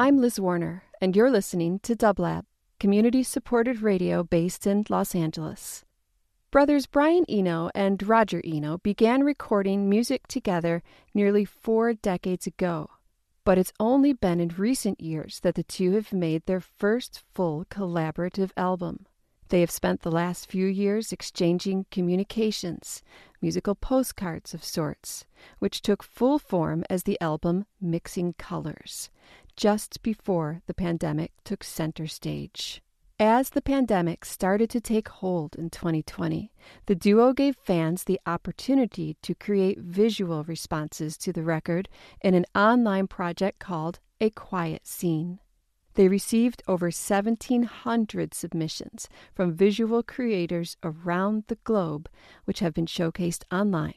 I'm Liz Warner, and you're listening to Dublab, community supported radio based in Los Angeles. Brothers Brian Eno and Roger Eno began recording music together nearly four decades ago, but it's only been in recent years that the two have made their first full collaborative album. They have spent the last few years exchanging communications, musical postcards of sorts, which took full form as the album Mixing Colors, just before the pandemic took center stage. As the pandemic started to take hold in 2020, the duo gave fans the opportunity to create visual responses to the record in an online project called A Quiet Scene. They received over 1,700 submissions from visual creators around the globe, which have been showcased online.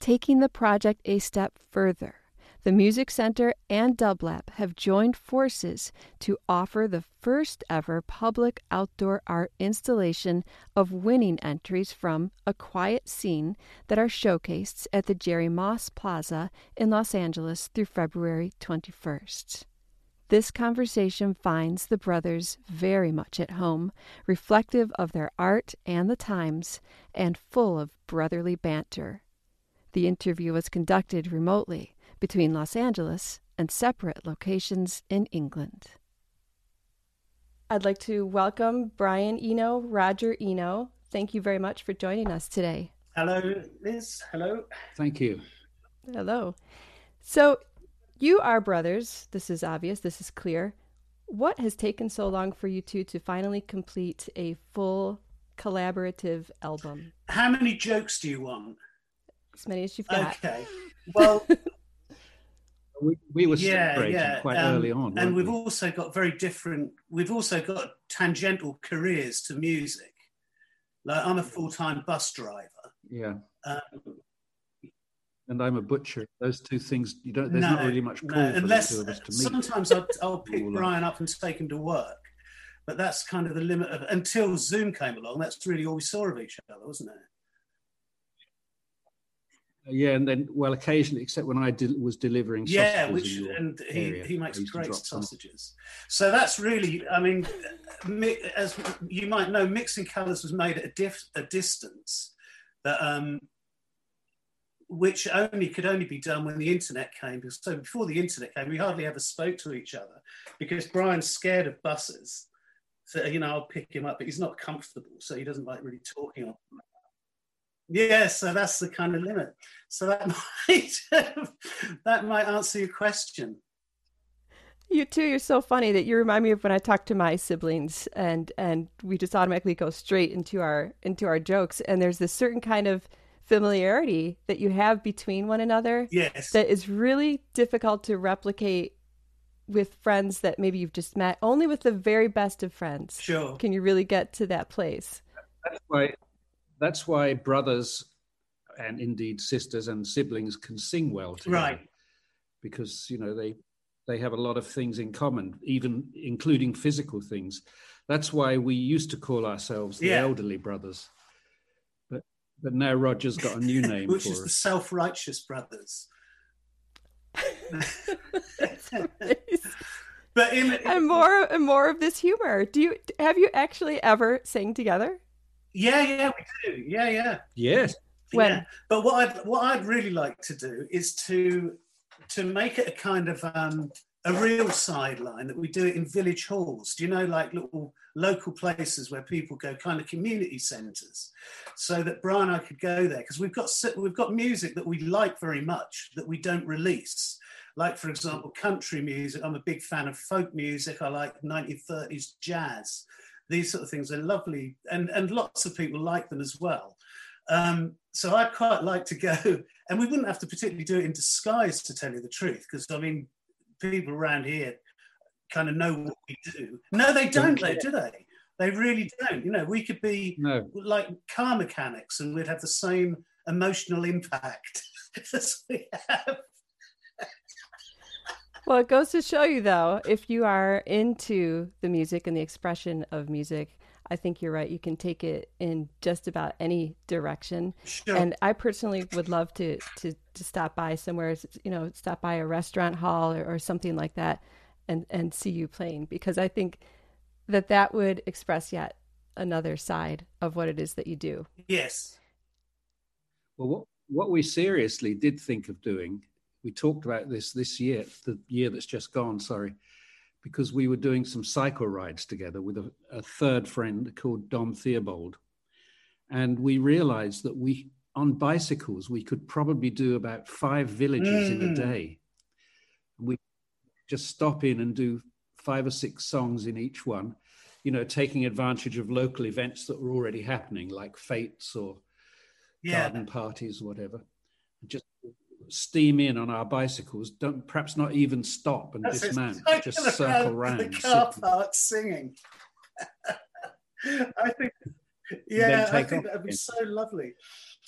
Taking the project a step further, the Music Center and Dublab have joined forces to offer the first ever public outdoor art installation of winning entries from A Quiet Scene that are showcased at the Jerry Moss Plaza in Los Angeles through February 21st. This conversation finds the brothers very much at home, reflective of their art and the times, and full of brotherly banter. The interview was conducted remotely between Los Angeles and separate locations in England. I'd like to welcome Brian Eno, Roger Eno. Thank you very much for joining us today. Hello, Liz. Hello. Thank you. Hello. So, you are brothers. This is obvious. This is clear. What has taken so long for you two to finally complete a full collaborative album? How many jokes do you want? As many as you've got. Okay. Well, we, we were yeah, separated yeah. quite um, early on. and we've we? also got very different. We've also got tangential careers to music. Like I'm a full-time bus driver. yeah. Um, And I'm a butcher. Those two things, you don't. There's no, not really much no, pull for unless the two of us to meet. sometimes I'll, I'll pick Brian up and take him to work, but that's kind of the limit of until Zoom came along. That's really all we saw of each other, wasn't it? Yeah, and then well, occasionally, except when I del- was delivering. yeah which and he, he makes great drop some. sausages so that's really i mean mi- as you might know mixing colors was made at a, diff, a distance that um which only could only be done when the internet came so before the internet came we hardly ever spoke to each other because brian's scared of buses so you know i'll pick him up but he's not comfortable so he doesn't like really talking on yeah, so that's the kind of limit. So that might that might answer your question. You too, you're so funny that you remind me of when I talk to my siblings and and we just automatically go straight into our into our jokes and there's this certain kind of familiarity that you have between one another Yes. that is really difficult to replicate with friends that maybe you've just met. Only with the very best of friends Sure. can you really get to that place. That's why. That's why brothers, and indeed sisters and siblings, can sing well together. Right. Because you know they they have a lot of things in common, even including physical things. That's why we used to call ourselves the Yeah. elderly brothers. But but now Roger's got a new name Which for is the self-righteous brothers. but in and more and more of this humor. Do you have you actually ever sang together? Yeah, yeah, we do. Yeah, yeah. Yes. When? Yeah. But what I'd what I'd really like to do is to to make it a kind of um, a real sideline that we do it in village halls. Do you know, like little local places where people go, kind of community centres, so that Brian and I could go there because we've got we've got music that we like very much that we don't release. Like for example, country music. I'm a big fan of folk music. I like 1930s jazz. These sort of things are lovely, and and lots of people like them as well. Um, so I'd quite like to go, and we wouldn't have to particularly do it in disguise, to tell you the truth, because I mean, people around here kind of know what we do. No, they don't, though, do they? They really don't. You know, we could be No. like car mechanics, and we'd have the same emotional impact as we have. Well, it goes to show you, though, if you are into the music and the expression of music, I think you're right. You can take it in just about any direction. Sure. And I personally would love to, to, to stop by somewhere, you know, stop by a restaurant hall or, or something like that and, and see you playing because I think that that would express yet another side of what it is that you do. yes. Well, what, what we seriously did think of doing, we talked about this this year, the year that's just gone, sorry, because we were doing some cycle rides together with a, a third friend called Dom Theobald. And we realized that we, on bicycles, we could probably do about five villages in a Mm. day. We just stop in and do five or six songs in each one, you know, taking advantage of local events that were already happening, like fetes or Yeah. garden parties, whatever. Just steam in on our bicycles. Don't perhaps not even stop and That's dismount. Just circle round. the car park singing. I think, yeah, I think off that'd be so lovely.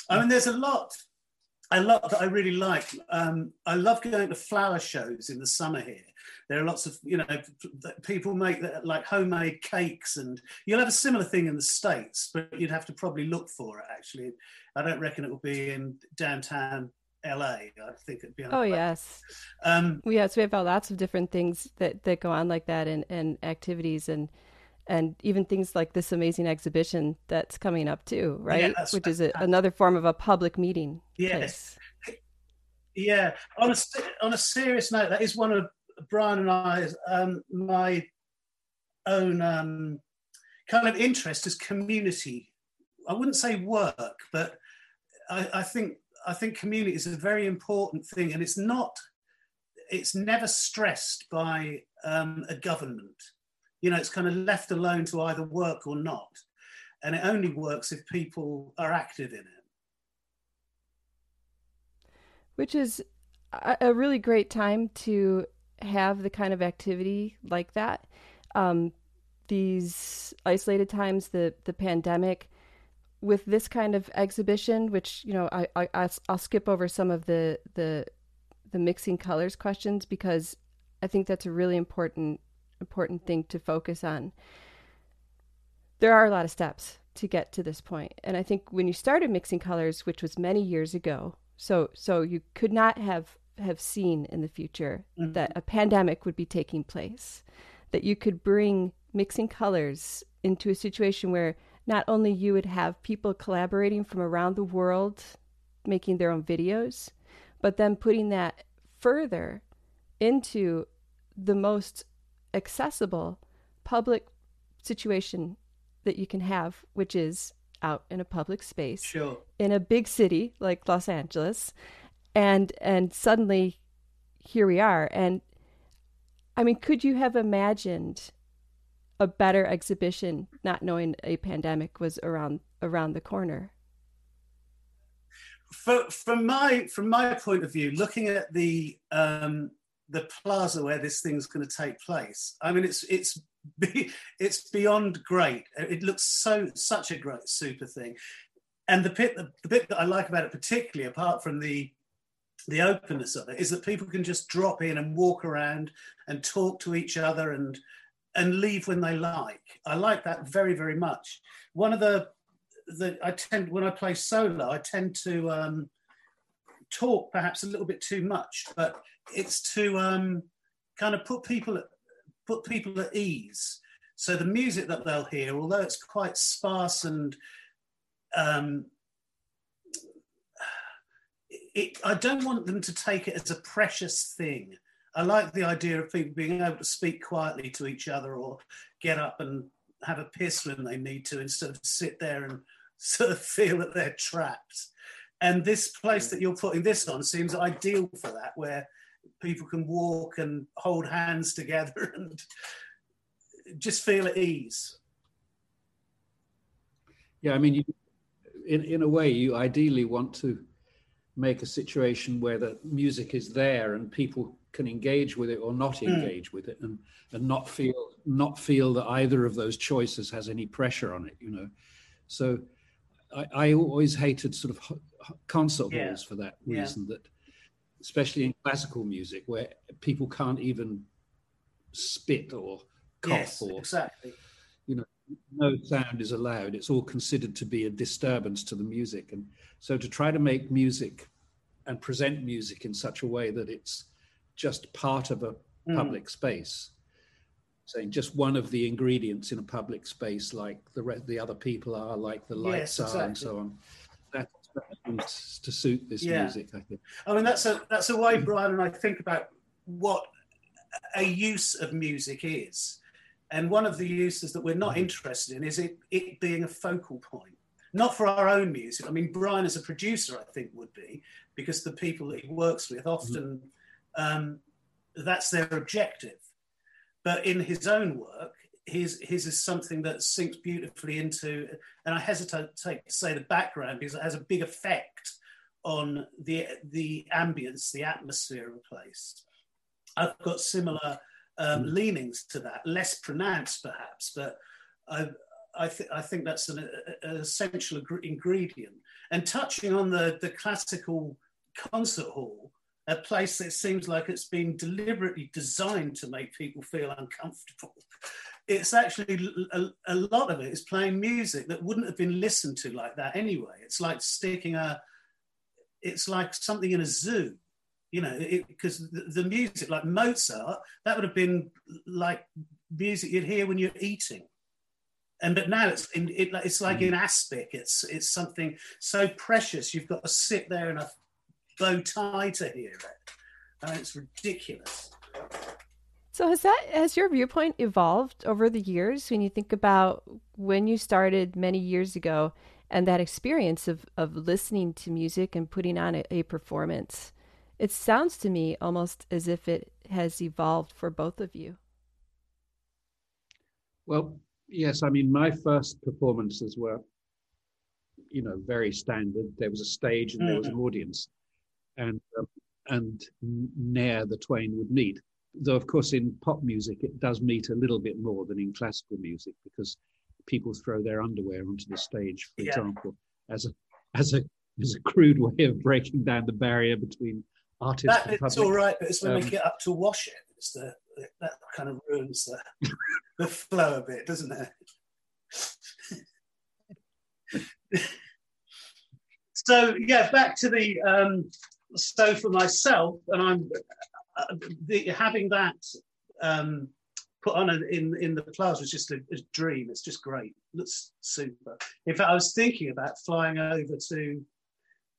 I mean, there's a lot, a lot that I really like. Um, I love going to flower shows in the summer here. There are lots of, you know, that people make that, like homemade cakes, and you'll have a similar thing in the states, but you'd have to probably look for it. Actually, I don't reckon it will be in downtown LA. I think it'd be. on Oh, a- yes. Um, Well, Yes, we have lots of different things that, that go on like that and, and activities and and even things like this amazing exhibition that's coming up too, right? that's Which is a, another form of a public meeting. Yes. place. Yeah, on a on a serious note, that is one of Brian and I's um, my own um, kind of interest is community. I wouldn't say work, but I, I think I think community is a very important thing, and it's not. It's never stressed by um, a government. You know, it's kind of left alone to either work or not, and it only works if people are active in it. Which is a, really great time to have the kind of activity like that. Um, these isolated times, the the pandemic, with this kind of exhibition, which you know, I, I I'll- I'll skip over some of the the the mixing colors questions because I think that's a really important important thing to focus on. There are a lot of steps to get to this point, and I think when you started mixing colors, which was many years ago, so so you could not have have seen in the future Mhm. that a pandemic would be taking place, that you could bring mixing colors into a situation where not only you would have people collaborating from around the world making their own videos, but then putting that further into the most accessible public situation that you can have, which is out in a public space Sure. in a big city like Los Angeles, and and suddenly here we are. And I mean, could you have imagined a better exhibition, not knowing a pandemic was around around the corner? For, from my from my point of view, looking at the um, the plaza where this thing's going to take place, I mean, it's it's it's beyond great. It looks so such a great super thing, and the bit the, the bit that I like about it particularly, apart from the the openness of it, is that people can just drop in and walk around and talk to each other and and leave when they like. I like that very very much. One of the that I tend when I play solo, I tend to um, talk perhaps a little bit too much, but it's to um, kind of put people put people at ease. So the music that they'll hear, although it's quite sparse and um, it, I don't want them to take it as a precious thing. I like the idea of people being able to speak quietly to each other or get up and have a piss when they need to instead of sit there and sort of feel that they're trapped. And this place that you're putting this on seems ideal for that, where people can walk and hold hands together and just feel at ease. Yeah, I mean, you, in, in a way, you ideally want to make a situation where the music is there and people can engage with it or not hmm. engage with it and and not feel not feel that either of those choices has any pressure on it you know so i, I always hated sort of concert yeah. halls for that reason yeah. that especially in classical music where people can't even spit or cough yes, or exactly you know no sound is allowed it's all considered to be a disturbance to the music and so to try to make music and present music in such a way that it's just part of a mm. public space saying just one of the ingredients in a public space like the re- the other people are like the lights yes, exactly. are and so on that's to suit this yeah. music i think i mean that's a that's a way brian and i think about what a use of music is and one of the uses that we're not mm-hmm. interested in is it, it being a focal point not for our own music i mean brian as a producer i think would be because the people that he works with often mm-hmm um, that's their objective. But in his own work, his, his is something that sinks beautifully into, and I hesitate to say the background because it has a big effect on the, the ambience, the atmosphere of a place. I've got similar um, mm. leanings to that, less pronounced perhaps, but I, I, th- I think that's an, an essential ingredient. And touching on the, the classical concert hall, a place that seems like it's been deliberately designed to make people feel uncomfortable. It's actually a, a, lot of it is playing music that wouldn't have been listened to like that anyway. It's like sticking a, it's like something in a zoo, you know, because the, the music, like Mozart, that would have been like music you'd hear when you're eating and but now it's in, it, it's like mm. in aspic it's it's something so precious you've got to sit there in a bow tie to hear it. And it's ridiculous. So has that has your viewpoint evolved over the years when you think about when you started many years ago and that experience of, of listening to music and putting on a, a performance? It sounds to me almost as if it has evolved for both of you. Well, yes, I mean my first performances were you know very standard. There was a stage and mm-hmm. there was an mm. audience and um, and ne'er the twain would meet. Though of course in pop music it does meet a little bit more than in classical music because people throw their underwear onto the stage, for yeah. example, as a as a as a crude way of breaking down the barrier between artists that and public. It's all right, but it's when um, they get up to wash it. It's the that kind of ruins the, the flow a bit, doesn't it? so yeah, back to the um, so for myself, and I'm uh, the, having that um, put on in in the class was just a, a, dream. It's just great. Looks super. In fact, I was thinking about flying over to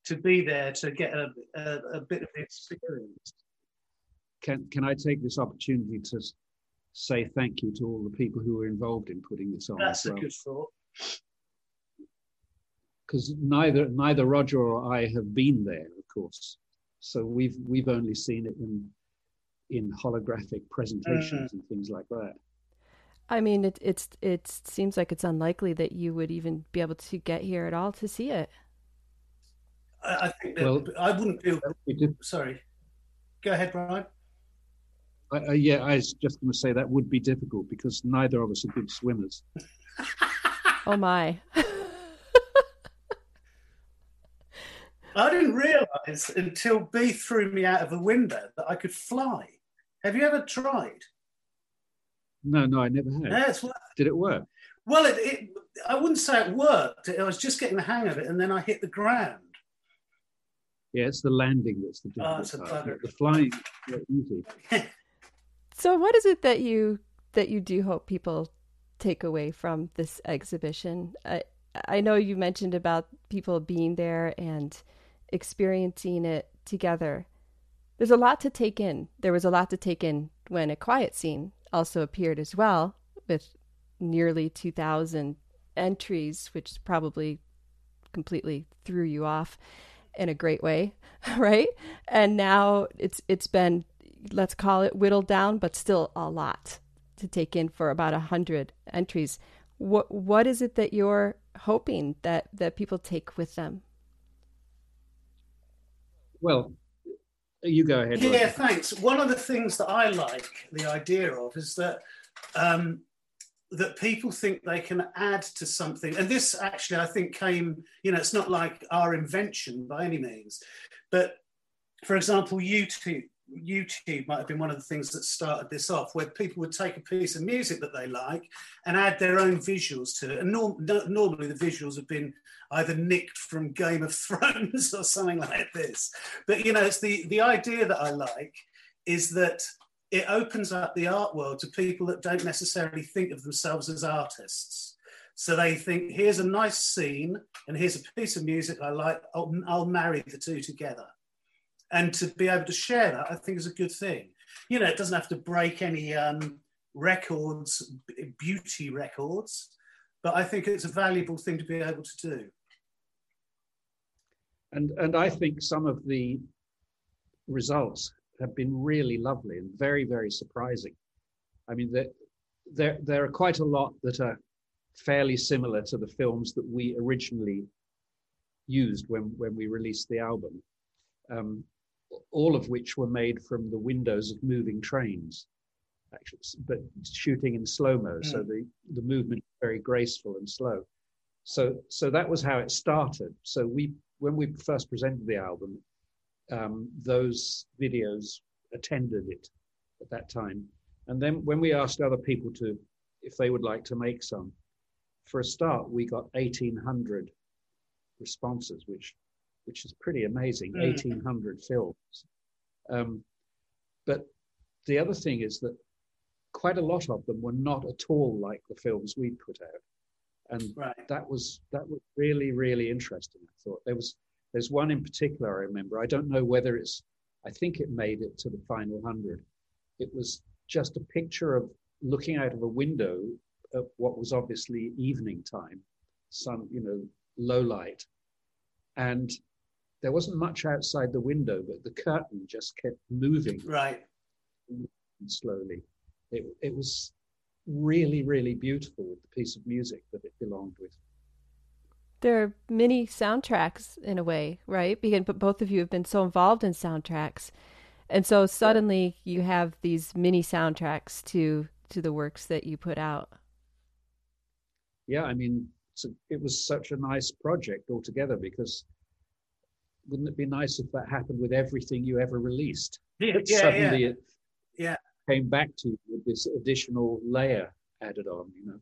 to be there to get a, a, a bit of experience. Can can I take this opportunity to say thank you to all the people who were involved in putting this on? That's a good thought. Because neither neither Roger or I have been there, of course. So we've we've only seen it in in holographic presentations mm-hmm. and things like that. I mean, it it's it seems like it's unlikely that you would even be able to get here at all to see it. I, I think that well, I wouldn't feel. Sorry, go ahead, Brian. Uh, yeah, I was just going to say that would be difficult because neither of us are good swimmers. oh my! I didn't realize until B threw me out of a window that I could fly. Have you ever tried? No, no, I never had. Yeah, it's Did it work? Well, it, it, I wouldn't say it worked. I was just getting the hang of it, and then I hit the ground. Yeah, it's the landing that's the ah, difficult oh, part. The flying easy. so, what is it that you that you do hope people take away from this exhibition? I I know you mentioned about people being there and experiencing it together. There's a lot to take in. There was a lot to take in when a quiet scene also appeared as well, with nearly 2,000 entries, which probably completely threw you off in a great way, right? And now it's it's been let's call it whittled down, but still a lot to take in for about a hundred entries. What what is it that you're hoping that that people take with them? Well, you go ahead. Yeah, thanks. One of the things that I like the idea of is that um, that people think they can add to something, and this actually I think came. You know, it's not like our invention by any means, but for example, YouTube YouTube might have been one of the things that started this off, where people would take a piece of music that they like and add their own visuals to it. And norm- no, normally the visuals have been either nicked from Game of Thrones or something like this. But you know, it's the the idea that I like is that it opens up the art world to people that don't necessarily think of themselves as artists. So they think, here's a nice scene, and here's a piece of music I like. I'll, I'll marry the two together and to be able to share that, I think is a good thing. You know, it doesn't have to break any um, records, beauty records, but I think it's a valuable thing to be able to do. And and I think some of the results have been really lovely and very very surprising. I mean, there there there are quite a lot that are fairly similar to the films that we originally used when when we released the album. Um, all of which were made from the windows of moving trains, actually, but shooting in slow mo. Mm. So the, the movement very graceful and slow. So so that was how it started. So we when we first presented the album, um, those videos attended it at that time. And then when we asked other people to if they would like to make some, for a start, we got 1,800 responses, which which is pretty amazing, mm. 1,800 films. Um, but the other thing is that quite a lot of them were not at all like the films we put out. And right. that was that was really, really interesting. I thought there was there's one in particular I remember. I don't know whether it's I think it made it to the final hundred. It was just a picture of looking out of a window at what was obviously evening time, sun, you know, low light. And there wasn't much outside the window, but the curtain just kept moving. Right. Slowly. It, it was really, really beautiful with the piece of music that it belonged with. There are many soundtracks in a way, right? Because but both of you have been so involved in soundtracks. And so suddenly you have these mini soundtracks to to the works that you put out. Yeah, I mean, a, it was such a nice project altogether because wouldn't it be nice if that happened with everything you ever released? Yeah, yeah, suddenly yeah. it yeah. came back to you with this additional layer added on, you know.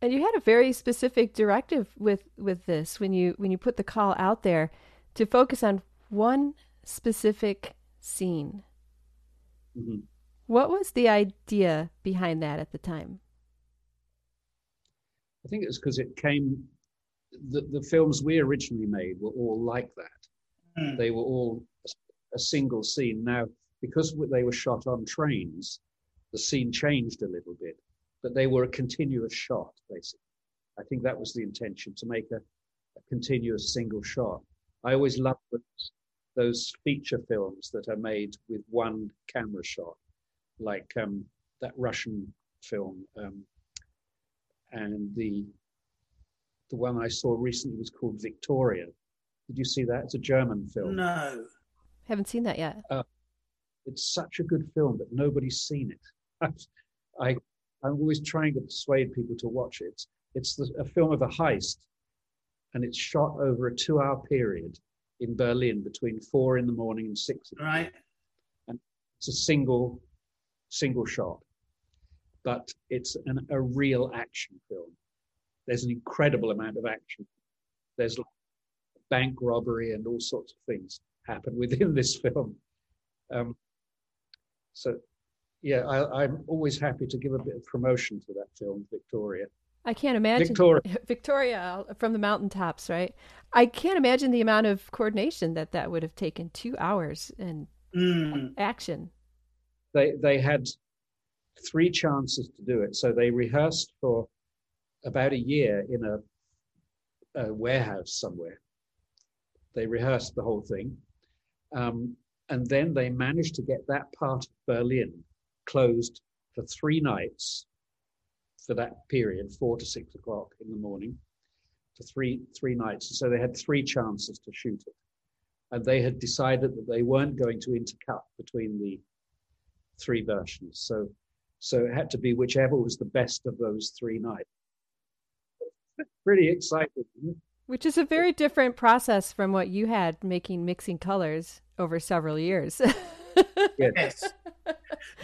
And you had a very specific directive with with this when you when you put the call out there to focus on one specific scene. Mm-hmm. What was the idea behind that at the time? I think it was because it came. The, the films we originally made were all like that. Mm. They were all a single scene. Now, because they were shot on trains, the scene changed a little bit, but they were a continuous shot, basically. I think that was the intention to make a, a continuous single shot. I always love those, those, feature films that are made with one camera shot, like um, that Russian film, um, and the the one I saw recently was called Victoria, did you see that? It's a German film. No. Haven't seen that yet. Uh, it's such a good film, but nobody's seen it. I, I'm always trying to persuade people to watch it. It's the, a film of a heist, and it's shot over a two-hour period in Berlin between four in the morning and six. right. And it's a single, single shot, but it's an, a real action film. There's an incredible amount of action. There's bank robbery and all sorts of things happen within this film. Um, so, yeah, I, am always happy to give a bit of promotion to that film, Victoria. I can't imagine Victoria. Victoria from the mountaintops, right? I can't imagine the amount of coordination that that would have taken. Two hours and mm. action. They they had three chances to do it, so they rehearsed for about a year in a, a warehouse somewhere they rehearsed the whole thing. Um, and then they managed to get that part of Berlin closed for three nights for that period, four to six o'clock in the morning. to three three nights. So they had three chances to shoot it, and they had decided that they weren't going to intercut between the three versions. So so it had to be whichever was the best of those three nights. Pretty exciting. Which is a very different process from what you had making mixing colors over several years. yes.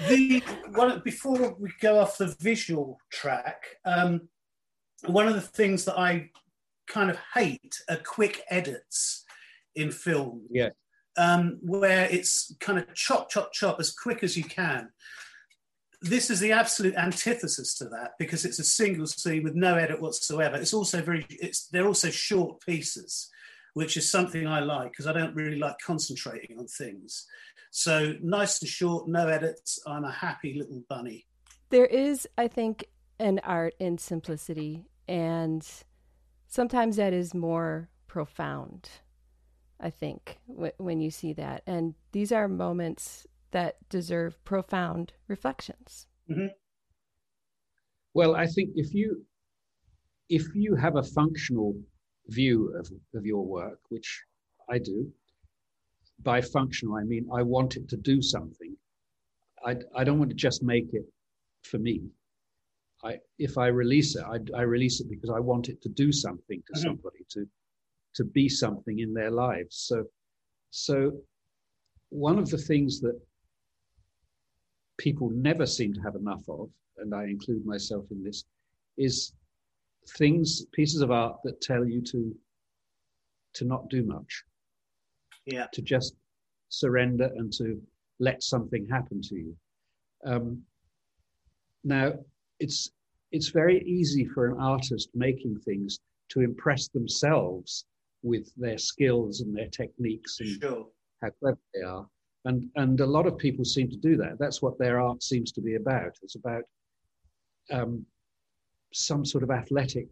The one before we go off the visual track, um, one of the things that I kind of hate are quick edits in film. Yeah. Um, where it's kind of chop, chop, chop as quick as you can. This is the absolute antithesis to that because it's a single scene with no edit whatsoever. It's also very, it's they're also short pieces, which is something I like because I don't really like concentrating on things. So nice and short, no edits. I'm a happy little bunny. There is, I think, an art in simplicity, and sometimes that is more profound. I think when you see that, and these are moments that deserve profound reflections. Mm-hmm. Well, I think if you if you have a functional view of, of your work, which I do, by functional, I mean I want it to do something. I, I don't want to just make it for me. I, if I release it, I, I release it because I want it to do something to mm-hmm. somebody, to to be something in their lives. So, so one of the things that people never seem to have enough of, and I include myself in this, is things, pieces of art that tell you to to not do much yeah. to just surrender and to let something happen to you. Um, now, it's it's very easy for an artist making things to impress themselves with their skills and their techniques and sure. how clever they are. And and a lot of people seem to do that. That's what their art seems to be about. It's about um, some sort of athletic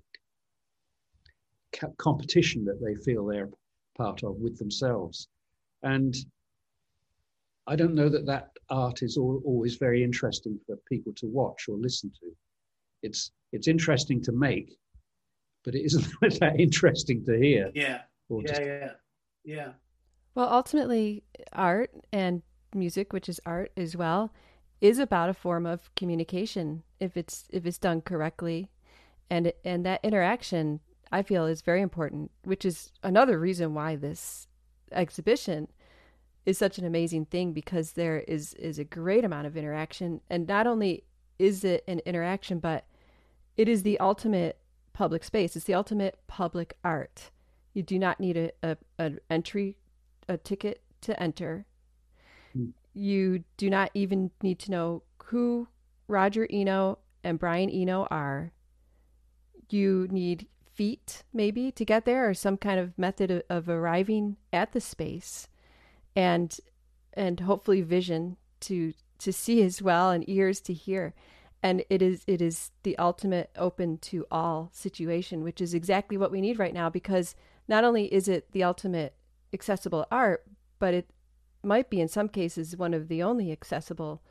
competition that they feel they're part of with themselves. And I don't know that that art is all, always very interesting for people to watch or listen to. It's it's interesting to make, but it isn't that interesting to hear. Yeah. Yeah, to... yeah, yeah. Well, ultimately, art and music, which is art as well, is about a form of communication. If it's if it's done correctly, and and that interaction I feel is very important, which is another reason why this exhibition is such an amazing thing because there is is a great amount of interaction. And not only is it an interaction but it is the ultimate public space. It's the ultimate public art. You do not need a, a an entry a ticket to enter. Mm. you do not even need to know who roger eno and brian eno are. You need feet maybe to get there or some kind of method of, of arriving at the space and and hopefully vision to to see as well and ears to hear. And it is it is the ultimate open to all situation which is exactly what we need right now because not only is it the ultimate accessible art but it might be in some cases one of the only accessible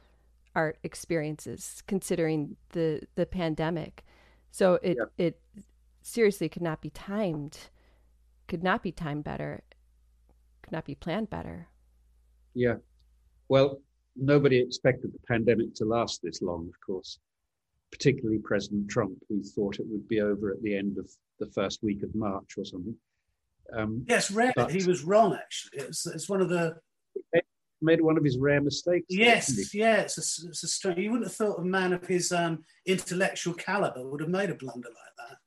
art experiences considering the the pandemic so it yeah. it seriously could not be timed, could not be timed better, could not be planned better. Yeah. Well, nobody expected the pandemic to last this long, of course, particularly President Trump, who thought it would be over at the end of the first week of March or something. Um, yes, rare. But, he was wrong, actually. It's, it's one of the. Made one of his rare mistakes. Yes, yeah, it's a, it's a strange. You wouldn't have thought a man of his um, intellectual caliber would have made a blunder like that.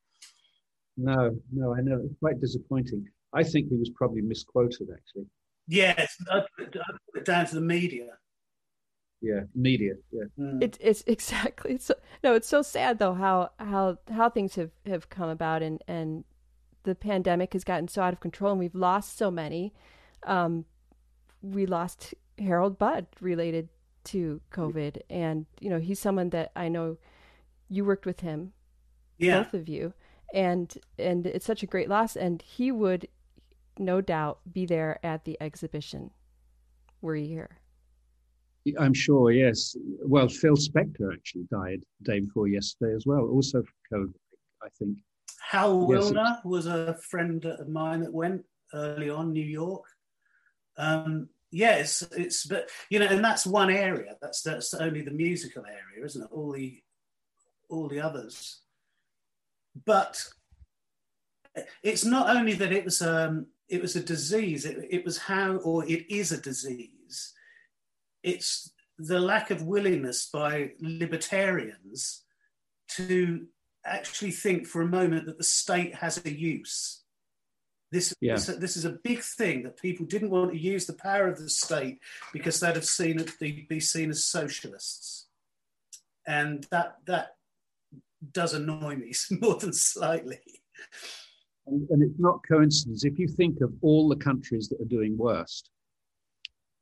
No, no, I know. It's quite disappointing. I think he was probably misquoted, actually. Yes, I put it down to the media. Yeah, media. Yeah, mm. it's it's exactly. It's so, no, it's so sad though how how how things have have come about and and the pandemic has gotten so out of control and we've lost so many. Um, we lost Harold Budd related to COVID, and you know he's someone that I know you worked with him, yeah. both of you, and and it's such a great loss. And he would no doubt be there at the exhibition. Were you here? I'm sure yes. Well phil spector actually died the day before yesterday as well also from covid i think Hal Willner was a friend of mine that went early on, New York. Um, yeah, it's, it's, but you know, and that's one area. That's that's only the musical area, isn't it? All the all the others. But it's not only that it was um, it was a disease. It, it was how, or it is a disease. It's the lack of willingness by libertarians to actually think for a moment that the state has a use. This, yeah. this, this, is a big thing that people didn't want to use the power of the state because they'd have seen it they'd be seen as socialists, and that that does annoy me more than slightly. And, and it's not coincidence. If you think of all the countries that are doing worst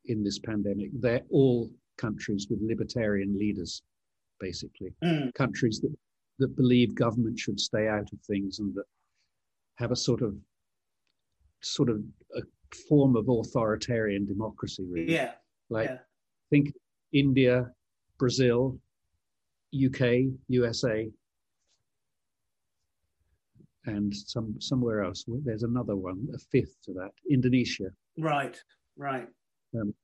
in this pandemic, they're all countries with libertarian leaders, basically. Mm. Countries that, that believe government should stay out of things and that have a sort of sort of a form of authoritarian democracy, really. Yeah. Like yeah. think India, Brazil, UK, USA, and some somewhere else. There's another one, a fifth to that, Indonesia. Right, right. Um,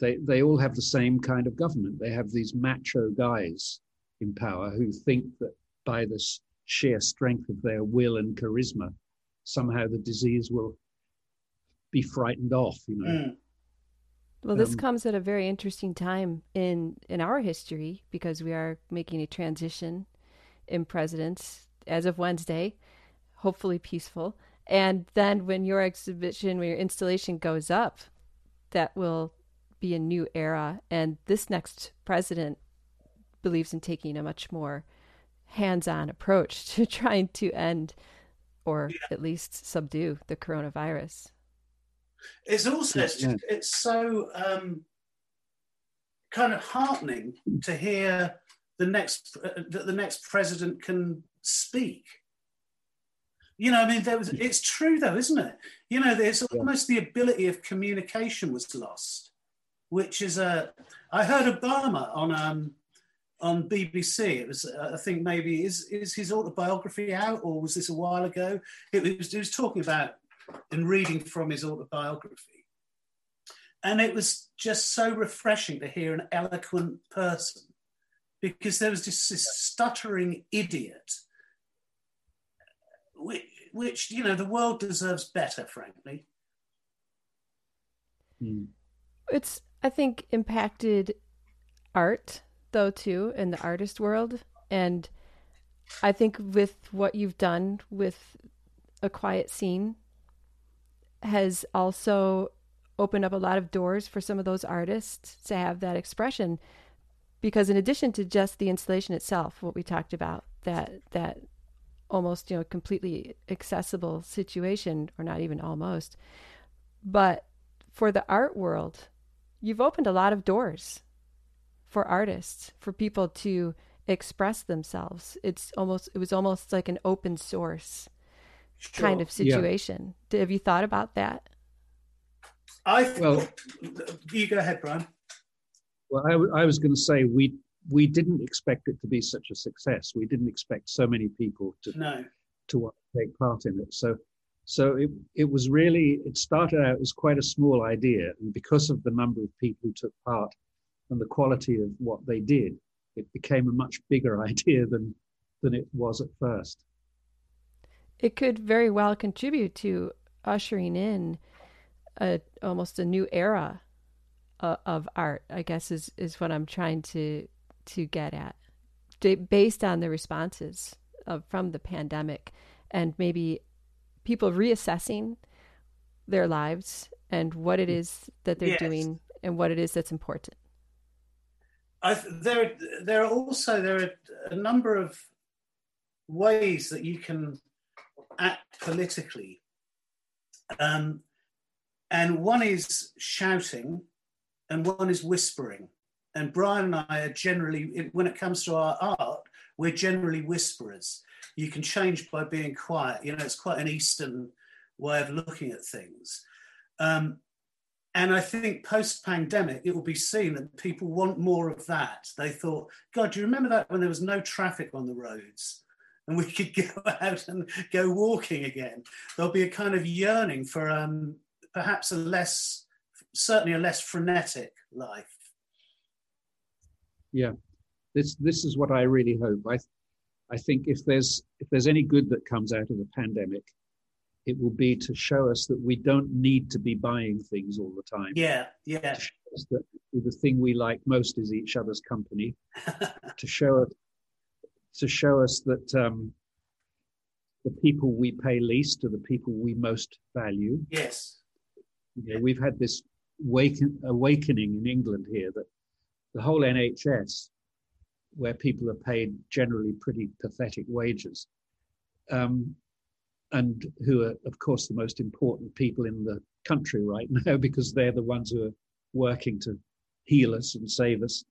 they they all have the same kind of government. They have these macho guys in power who think that by the sheer strength of their will and charisma, somehow the disease will be frightened off. You know. Mm. Well, this um, comes at a very interesting time in in our history because we are making a transition in presidents as of Wednesday, hopefully peaceful. And then when your exhibition, when your installation goes up, that will be a new era. And this next president believes in taking a much more hands on approach to trying to end or yeah. at least subdue the coronavirus. It's also it's, yeah. it's so um, kind of heartening to hear the next uh, that the next president can speak. You know, I mean, there was. It's true though, isn't it? You know, there's almost the ability of communication was lost, which is a. I heard Obama on um, on BBC. It was, uh, I think, maybe is is his autobiography out, or was this a while ago? It was, it was talking about and reading from his autobiography, and it was just so refreshing to hear an eloquent person, because there was just this stuttering idiot which, which you know the world deserves better, frankly. Hmm. It's I think impacted art though too in the artist world, and I think with what you've done with a quiet scene has also opened up a lot of doors for some of those artists to have that expression. Because in addition to just the installation itself what we talked about that that almost you know completely accessible situation or not even almost. But for the art world you've opened a lot of doors for artists for people to express themselves it's almost it was almost like an open source sure. kind of situation yeah. have you thought about that i well you go ahead brian well I, w- I was going to say we we didn't expect it to be such a success. We didn't expect so many people to no. to take part in it. So so it it was really it started out as quite a small idea, and because of the number of people who took part and the quality of what they did, it became a much bigger idea than than it was at first. It could very well contribute to ushering in a almost a new era uh, of art. I guess is is what I'm trying to to get at based on the responses of, from the pandemic and maybe people reassessing their lives and what it is that they're yes. doing and what it is that's important. I, there, there are also there are a number of ways that you can act politically, um, and one is shouting, and one is whispering and Brian and I are generally, when it comes to our art, we're generally whisperers. You can change by being quiet. You know, it's quite an Eastern way of looking at things. Um, and I think post pandemic, it will be seen that people want more of that. They thought, God, do you remember that when there was no traffic on the roads? and we could go out and go walking again. There'll be a kind of yearning for um, perhaps a less, certainly a less frenetic life. Yeah, this this is what I really hope. I I think if there's if there's any good that comes out of the pandemic, it will be to show us that we don't need to be buying things all the time. Yeah, yeah. To show us that the thing we like most is each other's company. to show us to show us that um, the people we pay least are the people we most value. Yes. You know, we've had this waken, awakening in England here that the whole NHS, where people are paid generally pretty pathetic wages, um, and who are, of course, the most important people in the country right now because they're the ones who are working to heal us and save us.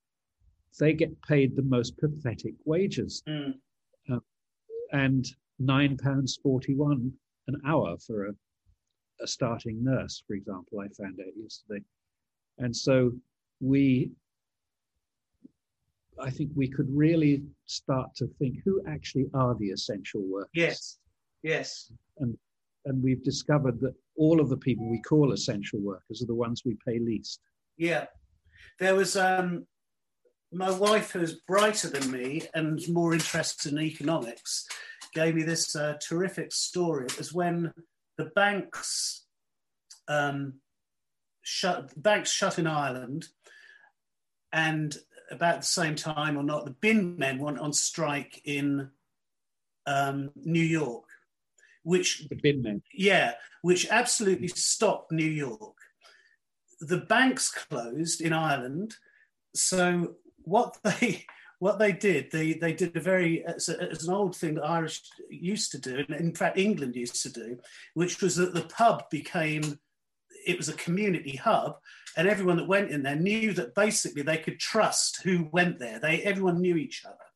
They get paid the most pathetic wages. Mm. And nine pounds forty-one an hour for a, a starting nurse, for example. I found out yesterday, and so we, I think we could really start to think who actually are the essential workers. Yes, yes, and and we've discovered that all of the people we call essential workers are the ones we pay least. Yeah, there was um, my wife, who's brighter than me and more interested in economics, gave me this uh, terrific story. It was when the banks um, shut, banks shut in Ireland, and about the same time or not, the bin men went on strike in um, New York, which the bin men, yeah, which absolutely stopped New York. The banks closed in Ireland, so what they what they did, they they did a very it's, a, it's, an old thing that Irish used to do, and in fact England used to do, which was that the pub became it was a community hub, and everyone that went in there knew that basically they could trust who went there. They everyone knew each other,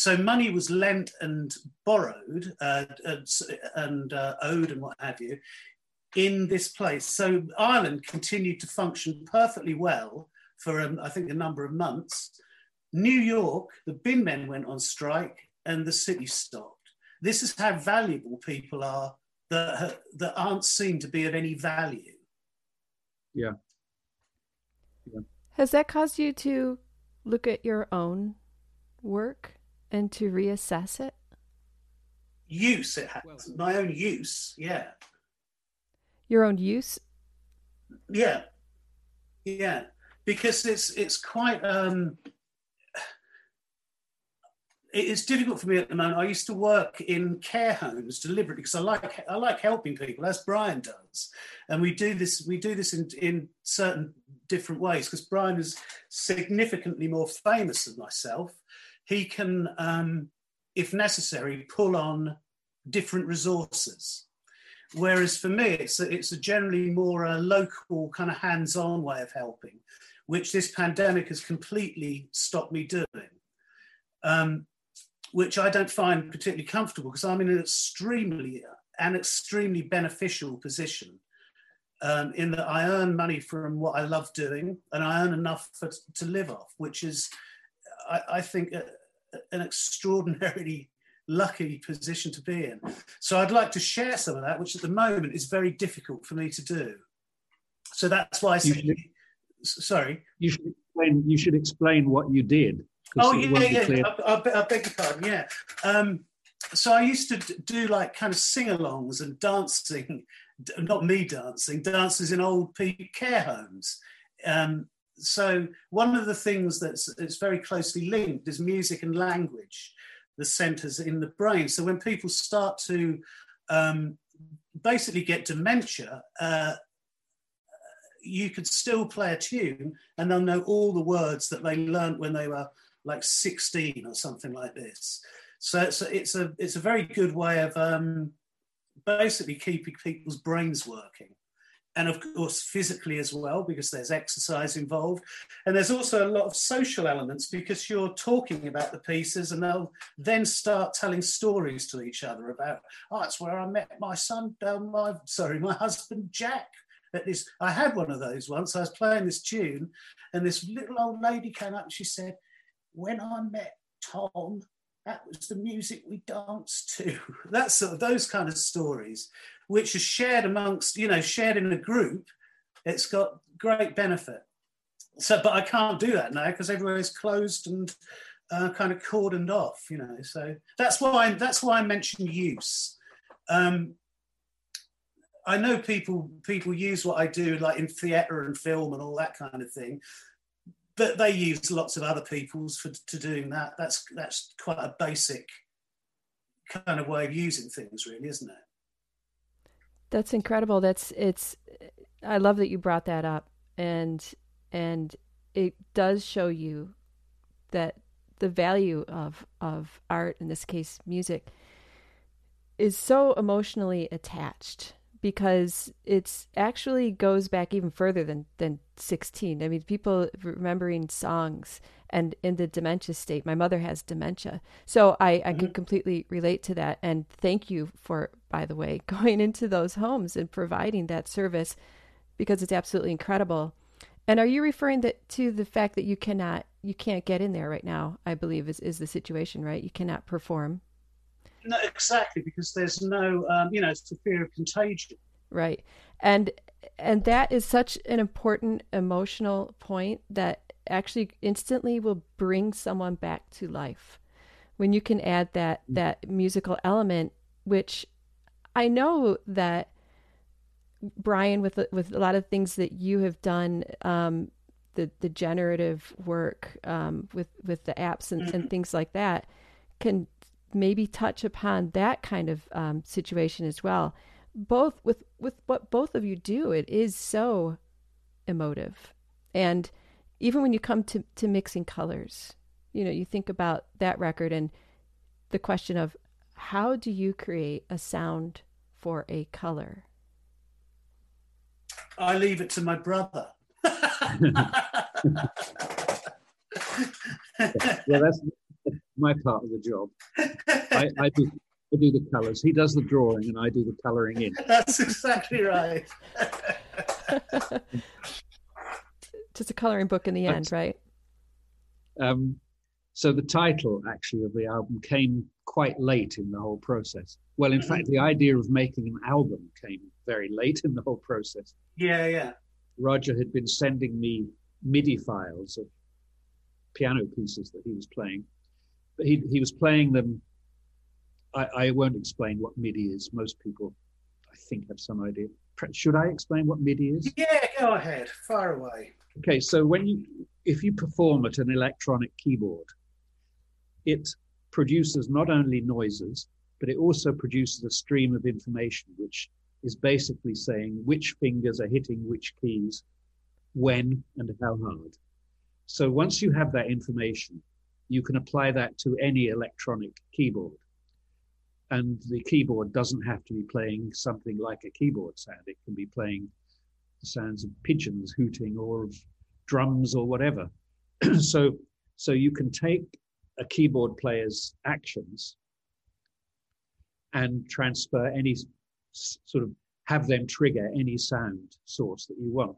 so money was lent and borrowed uh, and uh, owed and what have you in this place. So Ireland continued to function perfectly well for um, I think a number of months New York, the bin men went on strike and the city stopped. This is how valuable people are that, that aren't seen to be of any value. Yeah. yeah. Has that caused you to look at your own work and to reassess it? Use it has. My own use, yeah. Your own use? Yeah. Yeah. Because it's it's quite um it's difficult for me at the moment. I used to work in care homes deliberately because I like I like helping people, as Brian does, and we do this we do this in in certain different ways. Because Brian is significantly more famous than myself, he can, um, if necessary, pull on different resources. Whereas for me, it's a, it's a generally more a local kind of hands-on way of helping, which this pandemic has completely stopped me doing. Um, which I don't find particularly comfortable because I'm in an extremely an extremely beneficial position um, in that I earn money from what I love doing and I earn enough for, to live off, which is, I, I think, a, an extraordinarily lucky position to be in. So I'd like to share some of that, which at the moment is very difficult for me to do. So that's why I should, sorry. You should explain. You should explain what you did Oh yeah, yeah. I, I, I, beg your pardon. Yeah. Um, so I used to do like kind of sing-alongs and dancing, not me dancing, dances in old care homes. Um, so one of the things that's it's very closely linked is music and language, the centres in the brain. So when people start to um, basically get dementia, uh, you could still play a tune and they'll know all the words that they learned when they were like 16 or something like this. So it's a, it's a, it's a very good way of um, basically keeping people's brains working. And of course, physically as well, because there's exercise involved. And there's also a lot of social elements because you're talking about the pieces and they'll then start telling stories to each other about, oh, that's where I met my son, uh, my, sorry, my husband, Jack at this. I had one of those once. I was playing this tune, and this little old lady came up and she said, when I met Tom, that was the music we danced to. that sort of those kind of stories, which are shared amongst, you know, shared in a group. It's got great benefit. So, but I can't do that now because everywhere's closed and uh, kind of cordoned off, you know. So that's why that's why I mentioned use. Um, I know people people use what I do like in theatre and film and all that kind of thing, but they use lots of other people's for to doing that. That's that's quite a basic kind of way of using things, really, isn't it? That's incredible. That's it's. I love that you brought that up, and and it does show you that the value of of art, in this case, music, is so emotionally attached because it's actually goes back even further than than 16 i mean people remembering songs and in the dementia state my mother has dementia. So i i mm-hmm. can completely relate to that. And thank you for by the way going into those homes and providing that service because it's absolutely incredible. And are you referring that to the fact that you cannot you can't get in there right now i believe is is the situation right? You cannot perform no, exactly, because there's no, um, you know, it's the fear of contagion. Right, and and that is such an important emotional point that actually instantly will bring someone back to life when you can add that mm. that musical element, which I know that Brian, with with a lot of things that you have done, um, the the generative work um, with with the apps and, and mm-hmm. things like that, can maybe touch upon that kind of um, situation as well. Both with with what both of you do, it is so emotive, and even when you come to to mixing colors, you know, you think about that record and the question of how do you create a sound for a color? I leave it to my brother. yeah, that's my part of the job. I, I, do, I do the colours. He does the drawing, and I do the colouring in. That's exactly right. Just a colouring book in the end, but, right? Um, so the title actually of the album came quite late in the whole process. Well, in mm-hmm. fact, the idea of making an album came very late in the whole process. Yeah, yeah. Roger had been sending me MIDI files of piano pieces that he was playing, he, he was playing them. I, I won't explain what MIDI is. Most people, I think, have some idea. Should I explain what MIDI is? Yeah, go ahead. Far away. Okay, so when you, if you perform at an electronic keyboard, it produces not only noises, but it also produces a stream of information, which is basically saying which fingers are hitting which keys, when, and how hard. So once you have that information, you can apply that to any electronic keyboard. And the keyboard doesn't have to be playing something like a keyboard sound. It can be playing the sounds of pigeons hooting or of drums or whatever. so, so you can take a keyboard player's actions and transfer any sort of have them trigger any sound source that you want.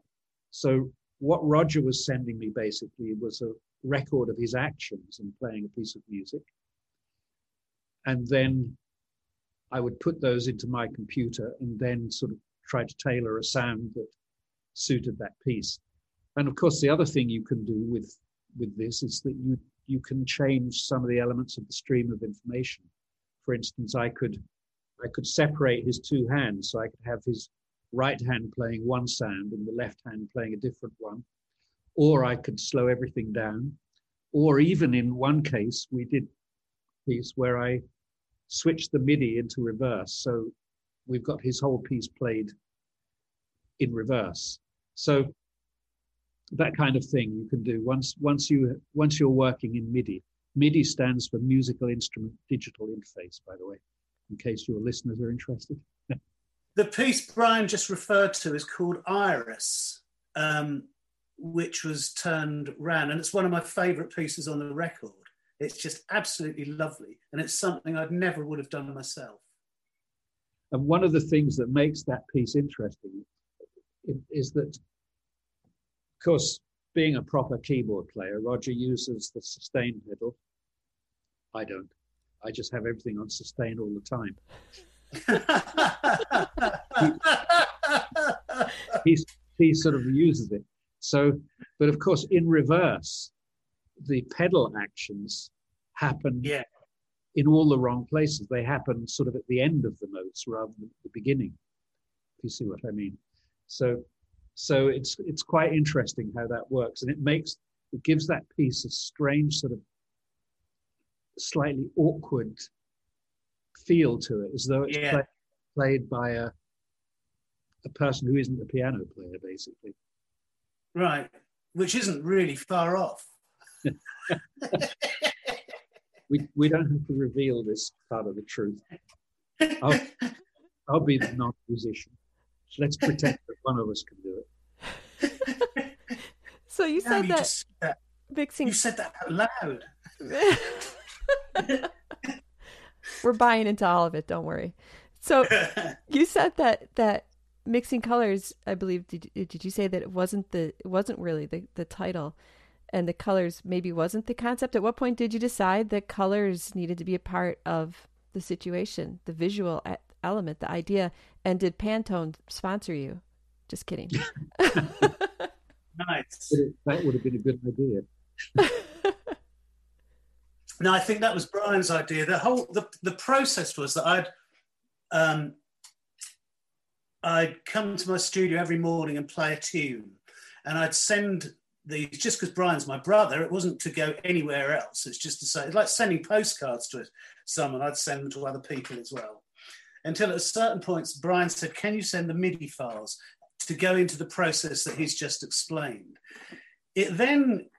So what Roger was sending me basically was a record of his actions in playing a piece of music. And then I would put those into my computer and then sort of try to tailor a sound that suited that piece. And of course, the other thing you can do with with this is that you you can change some of the elements of the stream of information. For instance, I could I could separate his two hands, so I could have his right hand playing one sound and the left hand playing a different one or I could slow everything down. Or even in one case, we did piece where I switched the MIDI into reverse. So we've got his whole piece played in reverse. So that kind of thing you can do once once you once you're working in MIDI. MIDI stands for Musical Instrument Digital Interface, by the way, in case your listeners are interested. the piece Brian just referred to is called Iris. Um, which was turned round. And it's one of my favourite pieces on the record. It's just absolutely lovely. And it's something I'd never would have done myself. And one of the things that makes that piece interesting is that, of course, being a proper keyboard player, Roger uses the sustain pedal. I don't. I just have everything on sustain all the time. he, he sort of uses it. So, but of course, in reverse, the pedal actions happen yeah. in all the wrong places. They happen sort of at the end of the notes rather than at the beginning. If you see what I mean. So, so it's it's quite interesting how that works, and it makes it gives that piece a strange sort of slightly awkward feel to it, as though it's Yeah. play, played by a a person who isn't a piano player, basically. Right, which isn't really far off. We we don't have to reveal this part of the truth. I'll, I'll be the non-musician. So Let's pretend that one of us can do it. So you No, said you that just said that. mixing. You said that out loud. We're buying into all of it. Don't worry. So you said that that mixing colors. I believe did did you say that it wasn't the it wasn't really the the title, and the colors maybe wasn't the concept. At what point did you decide that colors needed to be a part of the situation, the visual element, the idea? And did Pantone sponsor you? Just kidding. nice. That would have been a good idea. No, I think that was Brian's idea. The whole the, the process was that I'd um, I'd come to my studio every morning and play a tune, and I'd send these just because Brian's my brother. It wasn't to go anywhere else. It's just to say it's like sending postcards to someone. I'd send them to other people as well. Until at certain points, Brian said, "Can you send the MIDI files to go into the process that he's just explained?" It then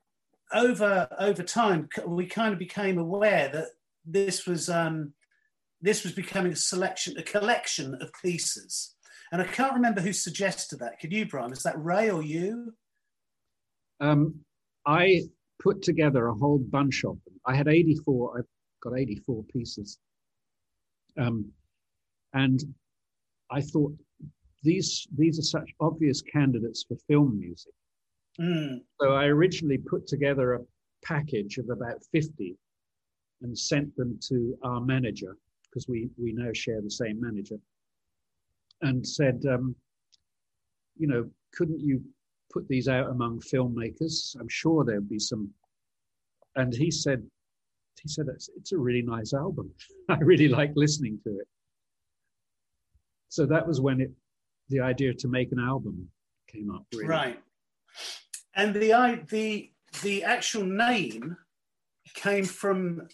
over over time we kind of became aware that this was um, this was becoming a selection a collection of pieces and i can't remember who suggested that could you brian is that ray or you Um, I put together a whole bunch of them. I had 84, I've got 84 pieces. Um, and I thought these, these are such obvious candidates for film music. Mm, So I originally put together a package of about 50 and sent them to our manager, because we, we now share the same manager, and said, um, you know, couldn't you put these out among filmmakers? I'm sure there'd be some. And he said, he said, it's, it's a really nice album. I really like listening to it. So that was when it, the idea to make an album came up. Really. right and the the the actual name came from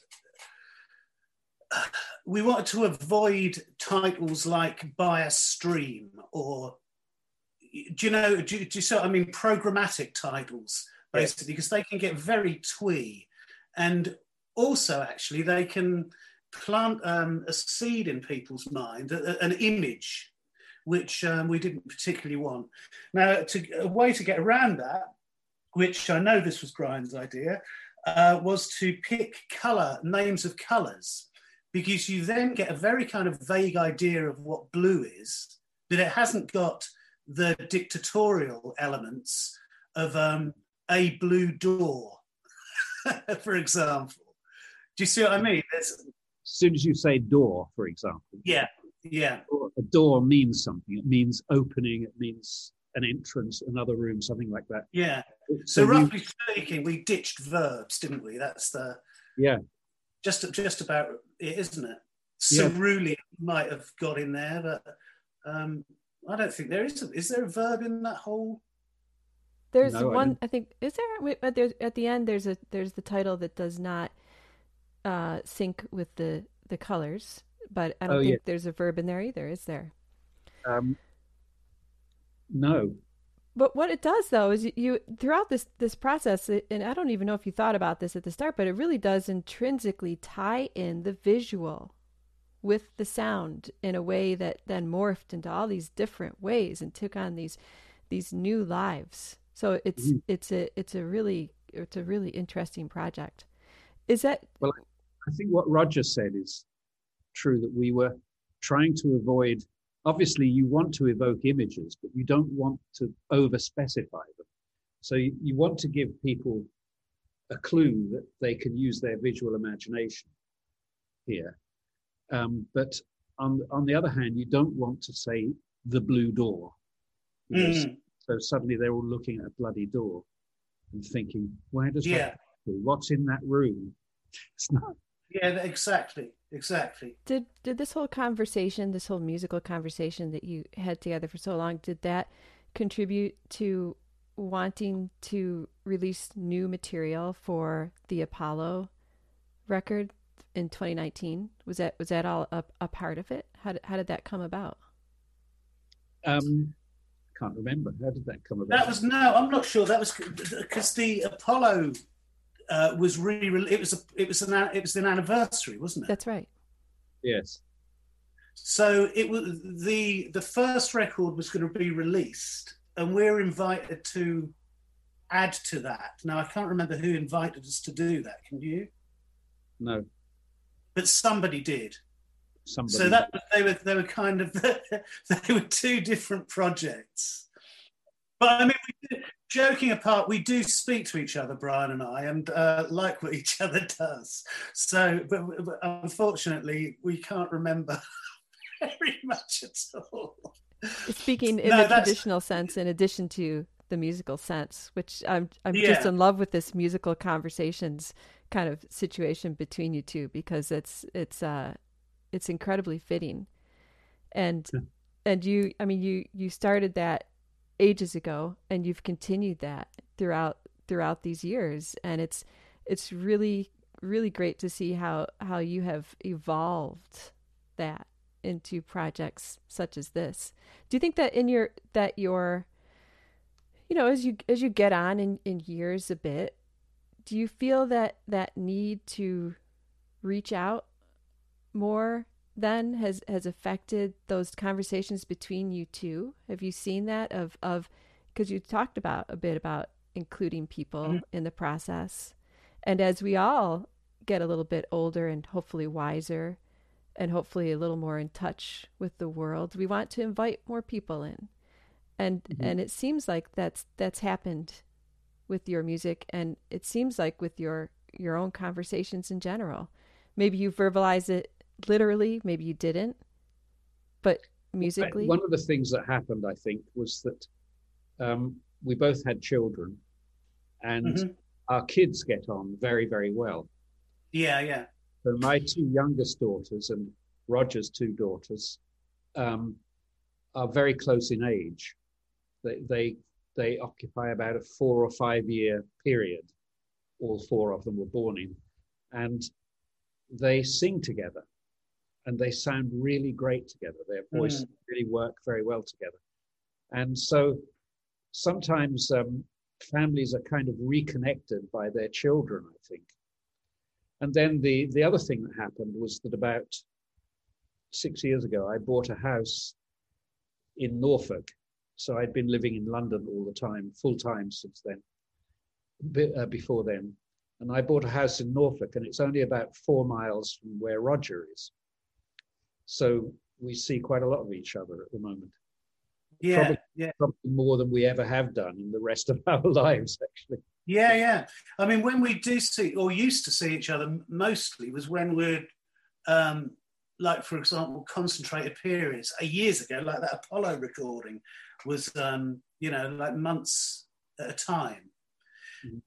we wanted to avoid titles like by a stream or do you know do, you- do you what i mean? Programmatic titles basically because they can get very twee. And also actually they can plant um, a seed in people's mind a- a- an image which um, we didn't particularly want. Now to, a way to get around that which i know this was brian's idea uh, was to pick color names of colors because you then get a very kind of vague idea of what blue is, but it hasn't got the dictatorial elements of um, a blue door, for example. Do you see what I mean? There's, As soon as you say door, for example, yeah, yeah, a door means something. It means opening. It means an entrance, another room, something like that. yeah. So, you- roughly speaking, we ditched verbs, didn't we? That's the yeah, just just about it, isn't it? Yeah. Cerulean might have got in there, but um, I don't think there is. A, is there a verb in that whole? There's No, one. didn't. I, think is there. wait, But there's at the end. There's a there's the title that does not uh, sync with the the colors. But I don't Oh, think yeah. there's a verb in there either. Is there? um, no, But what it does though is you, throughout this this process, and I don't even know if you thought about this at the start, but it really does intrinsically tie in the visual with the sound in a way that then morphed into all these different ways and took on these these new lives. So it's Mhm. it's a it's a really it's a really interesting project. Is that Well, I think what Roger said is true that we were trying to avoid. Obviously, you want to evoke images, but you don't want to over specify them. So you, you want to give people a clue that they can use their visual imagination here. Um, but on on the other hand, you don't want to say the blue door. Mm. So suddenly they're all looking at a bloody door and thinking, where does Yeah. that go? What's in that room? It's not. Yeah, exactly, exactly. Did did this whole conversation, this whole musical conversation that you had together for so long, did that contribute to wanting to release new material for the Apollo record in 2019? Was that was that all a, a part of it? How did, how did that come about? Um, can't remember. How did that come about? That was no, I'm not sure. That was because the Apollo uh, was re. It was a, it was an it was an anniversary, wasn't it? That's right. yes. So it was the the first record was going to be released, and we're invited to add to that. Now I can't remember who invited us to do that. Can you? No. But somebody did. Somebody. So that was- they were they were kind of they were two different projects. But I mean, we do, joking apart, we do speak to each other, Brian and I, and uh, like what each other does. So, but, but unfortunately, we can't remember very much at all. Speaking in No, the that's- traditional sense, in addition to the musical sense, which I'm I'm just in love with this musical conversations kind of situation between you two because it's it's uh it's incredibly fitting, and Yeah. and you I mean you you started that ages ago and you've continued that throughout throughout these years. And it's it's really really great to see how how you have evolved that into projects such as this. Do you think that in your that your you know as you as you get on in in years a bit do you feel that that need to reach out more then has has affected those conversations between you two have you seen that of of because you talked about a bit about including people Mhm. in the process and as we all get a little bit older and hopefully wiser and hopefully a little more in touch with the world we want to invite more people in and Mhm. and it seems like that's that's happened with your music and it seems like with your your own conversations in general maybe you verbalize it literally maybe you didn't but musically One of the things that happened, I think, was that um, we both had children, and Mhm. our kids get on very, very well. Yeah, yeah. So my two youngest daughters and Roger's two daughters um, are very close in age. They, they they occupy about a four or five year period. All four of them were born in, and they sing together, and they sound really great together. Their voices really work very well together, and so sometimes um, families are kind of reconnected by their children. I think. And then the, the other thing that happened was that about six years ago, I bought a house in Norfolk. So I'd been living in London all the time, full time since then, be, uh, before then. And I bought a house in Norfolk, and it's only about four miles from where Roger is. So we see quite a lot of each other at the moment, Yeah, Probably- yeah, probably more than we ever have done in the rest of our lives, actually. yeah, yeah. I mean, when we do see or used to see each other, mostly was when we're, um, like for example, concentrated periods. Years ago, like that Apollo recording was, um, you know, like months at a time. Mhm.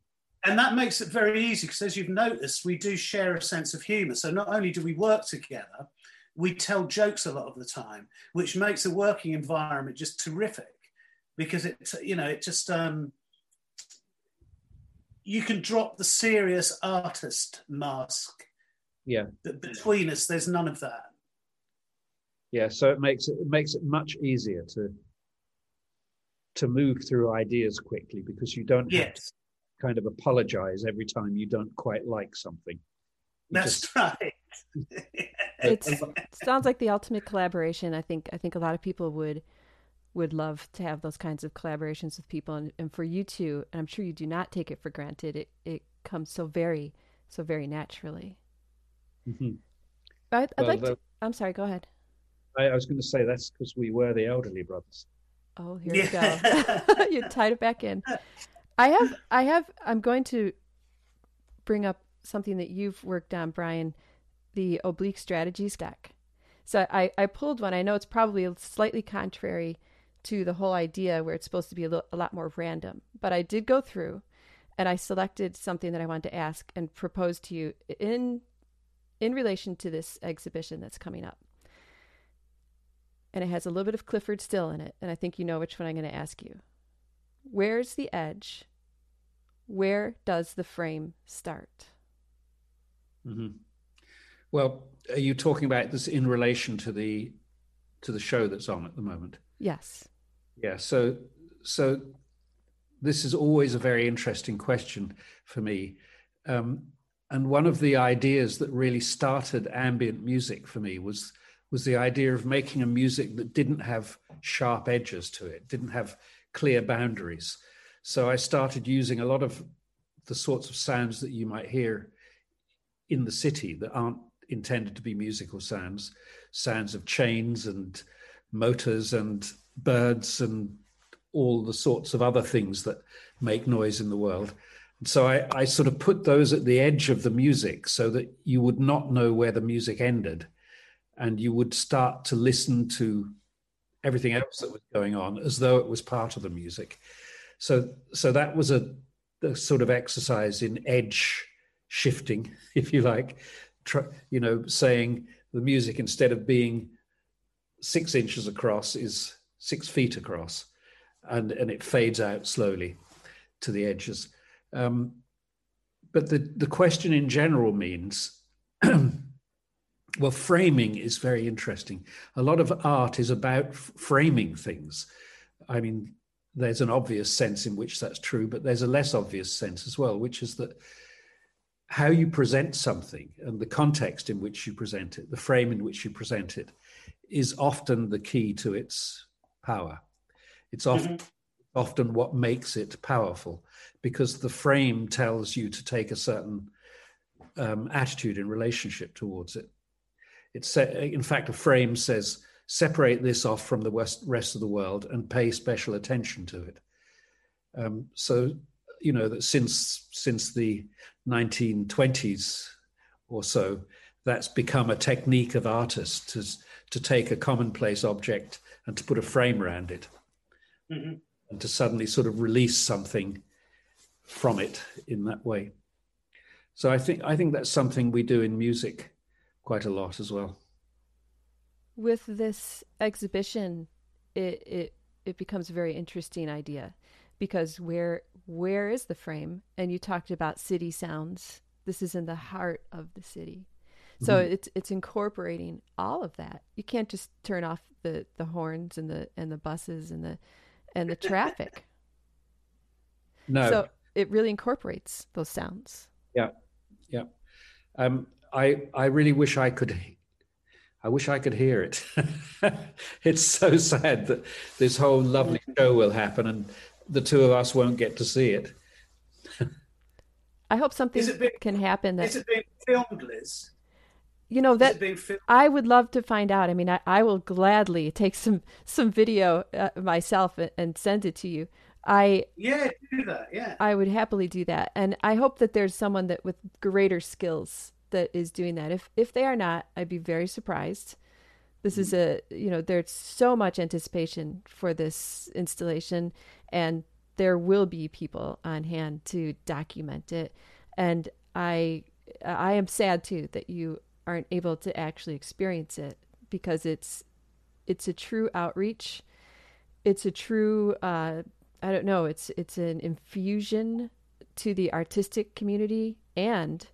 And that makes it very easy because, as you've noticed, we do share a sense of humor. So not only do we work together, we tell jokes a lot of the time, which makes the working environment just terrific because it, you know, it just, um, you can drop the serious artist mask. Yeah. But between us, there's none of that. Yeah, so it makes it, it makes it much easier to to move through ideas quickly because you don't have to kind of apologize every time you don't quite like something. You that's just- right. it's sounds like the ultimate collaboration i think i think a lot of people would would love to have those kinds of collaborations with people and, and for you two and i'm sure you do not take it for granted it it comes so very so very naturally Mhm. I, i'd Well, like to i'm sorry go ahead I, I was going to say that's because we were the elderly brothers. oh here Yeah. we go you tied it back in i have i have i'm going to bring up something that you've worked on brian the oblique strategies deck. So I, I pulled one. I know it's probably slightly contrary to the whole idea where it's supposed to be a, a lot more random, but I did go through and I selected something that I wanted to ask and propose to you in in relation to this exhibition that's coming up. And it has a little bit of Clyfford Still in it, and I think you know which one I'm going to ask you. Where's the edge? Where does the frame start? Mm-hmm. Well, are you talking about this in relation to the to the show that's on at the moment? Yes. Yeah. So so this is always a very interesting question for me. Um, and one of the ideas that really started ambient music for me was was the idea of making a music that didn't have sharp edges to it, didn't have clear boundaries. So I started using a lot of the sorts of sounds that you might hear in the city that aren't intended to be musical sounds, sounds of chains and motors and birds and all the sorts of other things that make noise in the world. And so I, I sort of put those at the edge of the music so that you would not know where the music ended and you would start to listen to everything else that was going on as though it was part of the music. So, so that was a, a sort of exercise in edge shifting, if you like, you know, saying the music instead of being six inches across is six feet across and, and it fades out slowly to the edges. Um, but the, the question in general means well, framing is very interesting. A lot of art is about framing things. I mean, there's an obvious sense in which that's true, but there's a less obvious sense as well, which is that how you present something and the context in which you present it, the frame in which you present it, is often the key to its power. It's often mm-hmm. often what makes it powerful because the frame tells you to take a certain um, attitude in relationship towards it. It's in fact a frame says separate this off from the rest of the world and pay special attention to it. Um, so you know that since since the 1920s or so, that's become a technique of artists to, to take a commonplace object and to put a frame around it mm-hmm. and to suddenly sort of release something from it in that way. So I think I think that's something we do in music quite a lot as well. With this exhibition, it it, it becomes a very interesting idea because where where is the frame? And you talked about city sounds. This is in the heart of the city. So mm-hmm. it's it's incorporating all of that. You can't just turn off the the horns and the and the buses and the and the traffic. no. So it really incorporates those sounds. Yeah. Yeah. Um, I I really wish I could I wish I could hear it. it's so sad that this whole lovely show will happen and the two of us won't get to see it. I hope something being, can happen. That, is it being filmed, Liz? You know that I would love to find out. I mean, I, I will gladly take some some video uh, myself and, and send it to you. I yeah do that yeah I would happily do that, and I hope that there's someone that with greater skills that is doing that. If if they are not, I'd be very surprised. This is a you know there's so much anticipation for this installation, and there will be people on hand to document it. And I I am sad too that you aren't able to actually experience it because it's it's a true outreach. It's a true uh, I don't know. It's it's an infusion to the artistic community and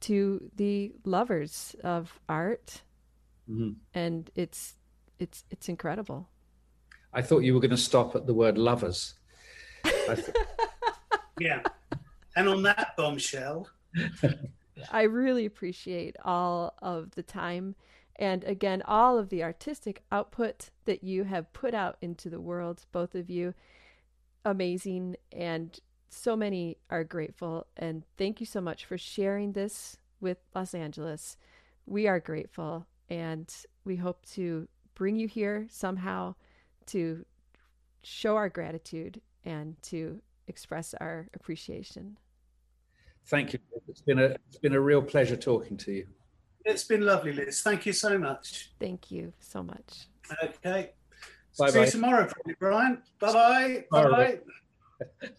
to the lovers of art, mm-hmm. and it's it's it's incredible. I thought you were going to stop at the word lovers. Th- yeah, and on that bombshell. I really appreciate all of the time and again all of the artistic output that you have put out into the world both of you amazing and so many are grateful and thank you so much for sharing this with Los Angeles. We are grateful and we hope to bring you here somehow to show our gratitude and to express our appreciation. Thank you. It's been a it's been a real pleasure talking to you. It's been lovely, Liz. Thank you so much. Thank you so much. Okay. Bye See bye. you tomorrow, probably, Brian. Bye bye. Bye bye.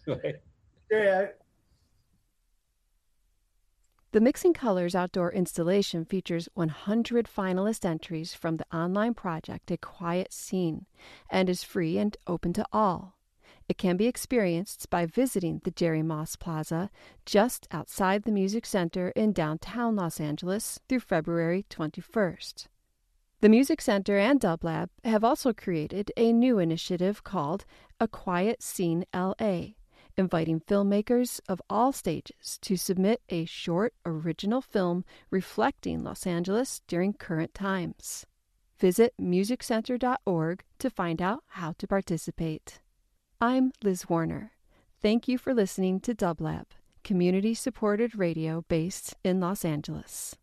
Bye. Cheerio. The Mixing Colors outdoor installation features 100 finalist entries from the online project A Quiet Scene and is free and open to all. It can be experienced by visiting the Jerry Moss Plaza just outside the Music Center in downtown Los Angeles through February 21st. The Music Center and Dublab have also created a new initiative called A Quiet Scene LA inviting filmmakers of all stages to submit a short original film reflecting Los Angeles during current times. Visit musiccenter.org to find out how to participate. I'm Liz Warner. Thank you for listening to Dublab, community supported radio based in Los Angeles.